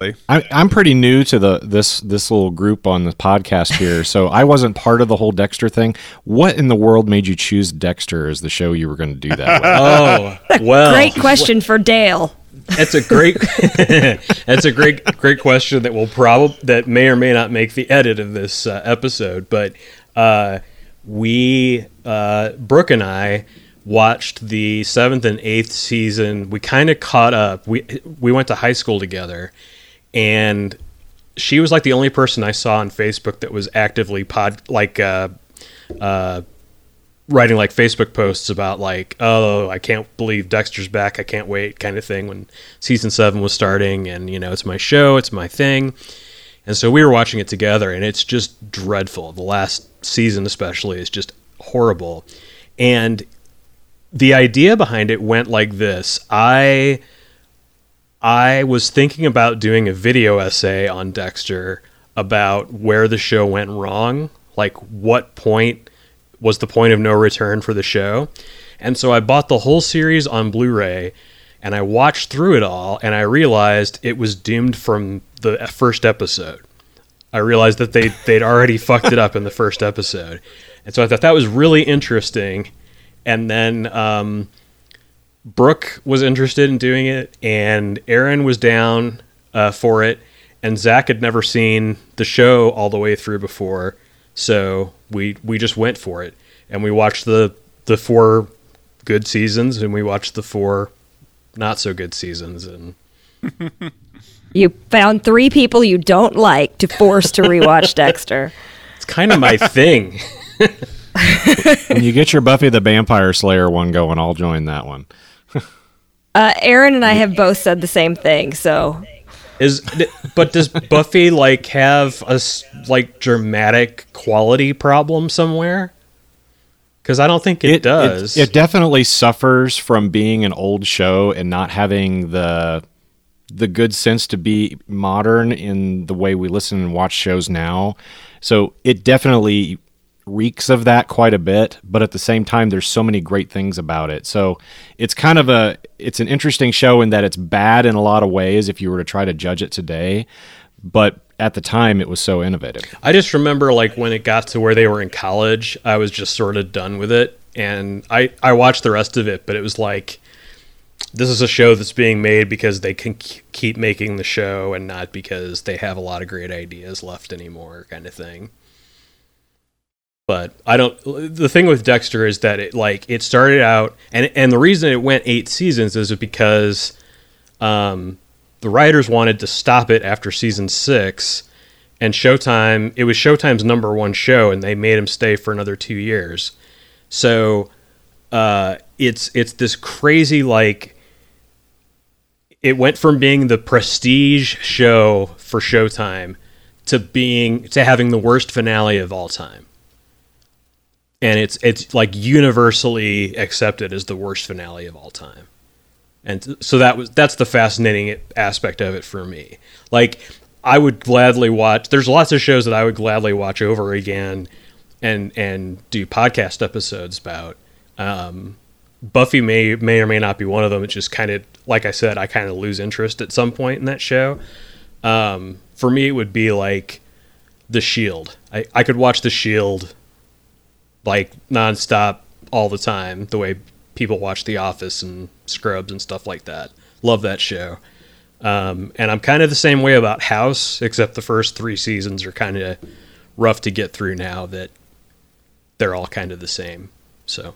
I, I'm pretty new to the this this little group on the podcast here, so I wasn't part of the whole Dexter thing. What in the world made you choose Dexter as the show you were going to do that Oh well, Great question for Dale. That's a great. that's a great, great question that will probably that may or may not make the edit of this uh, episode. But uh, we, uh, Brooke and I, watched the seventh and eighth season. We kind of caught up. We we went to high school together, and she was like the only person I saw on Facebook that was actively pod like uh, uh, writing like Facebook posts about like, oh, I can't believe Dexter's back. I can't wait, kind of thing. When season seven was starting, and you know, it's my show, it's my thing, and so we were watching it together, and it's just dreadful. The last season, especially, is just horrible, and the idea behind it went like this: I. I was thinking about doing a video essay on Dexter about where the show went wrong, like what point was the point of no return for the show. And so I bought the whole series on Blu ray and I watched through it all and I realized it was doomed from the first episode. I realized that they, they'd already fucked it up in the first episode. And so I thought that was really interesting. And then um, Brooke was interested in doing it, and Aaron was down uh, for it. And Zach had never seen the show all the way through before, so we we just went for it, and we watched the the four good seasons, and we watched the four not so good seasons, and You found three people you don't like to force to rewatch Dexter. it's kind of my thing. when you get your Buffy the Vampire Slayer one going, I'll join that one. Uh, Aaron and I have both said the same thing, so Is but does Buffy like have a like dramatic quality problem somewhere? Because I don't think it, does. It, definitely suffers from being an old show and not having the the good sense to be modern in the way we listen and watch shows now. So it definitely reeks of that quite a bit, but at the same time there's so many great things about it. So it's kind of a it's an interesting show in that it's bad in a lot of ways if you were to try to judge it today, but at the time it was so innovative. I just remember like when it got to where they were in college, I was just sort of done with it, and I I watched the rest of it, but it was like this is a show that's being made because they can keep making the show and not because they have a lot of great ideas left anymore, kind of thing. But I don't. The thing with Dexter is that it like it started out, and and the reason it went eight seasons is because um, the writers wanted to stop it after season six, and Showtime. It was Showtime's number one show, and they made him stay for another two years. So uh, it's it's this crazy like. It went from being the prestige show for Showtime to being to having the worst finale of all time and it's it's like universally accepted as the worst finale of all time. And so that was that's the fascinating aspect of it for me. Like I would gladly watch. There's lots of shows that I would gladly watch over again, and and do podcast episodes about. Um, Buffy may may or may not be one of them. It's just kind of like I said, I kind of lose interest at some point in that show. Um, for me, it would be like The Shield. I, I could watch The Shield like nonstop all the time, the way people watch The Office and Scrubs and stuff like that. Love that show. Um, and I'm kind of the same way about House, except the first three seasons are kind of rough to get through now that they're all kind of the same. So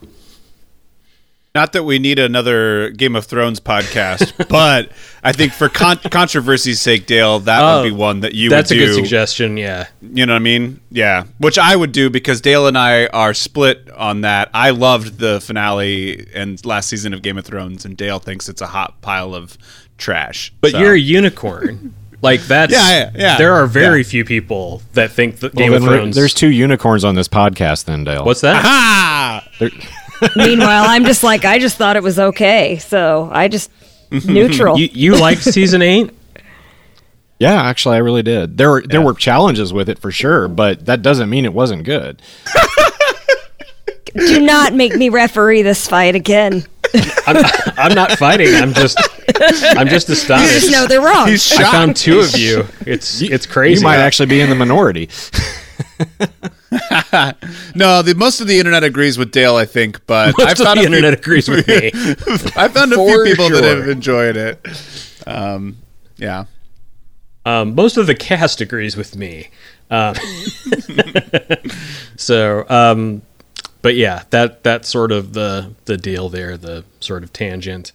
Not that we need another Game of Thrones podcast, but I think for con- controversy's sake, Dale, that Oh, would be one that you that's would a good suggestion. Yeah. You know what I mean? Yeah. Which I would do because Dale and I are split on that. I loved the finale and last season of Game of Thrones, and Dale thinks it's a hot pile of trash. But So- you're a unicorn. Like that's Yeah, yeah, yeah. There are very Yeah. few people that think that Well, Game of Thrones. There's two unicorns on this podcast, then Dale. What's that? Ah! There- meanwhile, I'm just like I just thought it was okay, so I just neutral. You you liked season eight? yeah, actually, I really did. There were there were challenges with it for sure, but that doesn't mean it wasn't good. Do not make me referee this fight again. I'm, I'm not fighting. I'm just I'm just astonished. You astonished. just know they're wrong. He's I found two of you. It's it's crazy. You might actually be in the minority. No, the most of the internet agrees with Dale, I think, but Most I've of found the a few- internet agrees with me. I found a few For people that have enjoyed it. Um, yeah. Um, most of the cast agrees with me. Um, so, um, but yeah, that that's sort of the the deal there, the sort of tangent.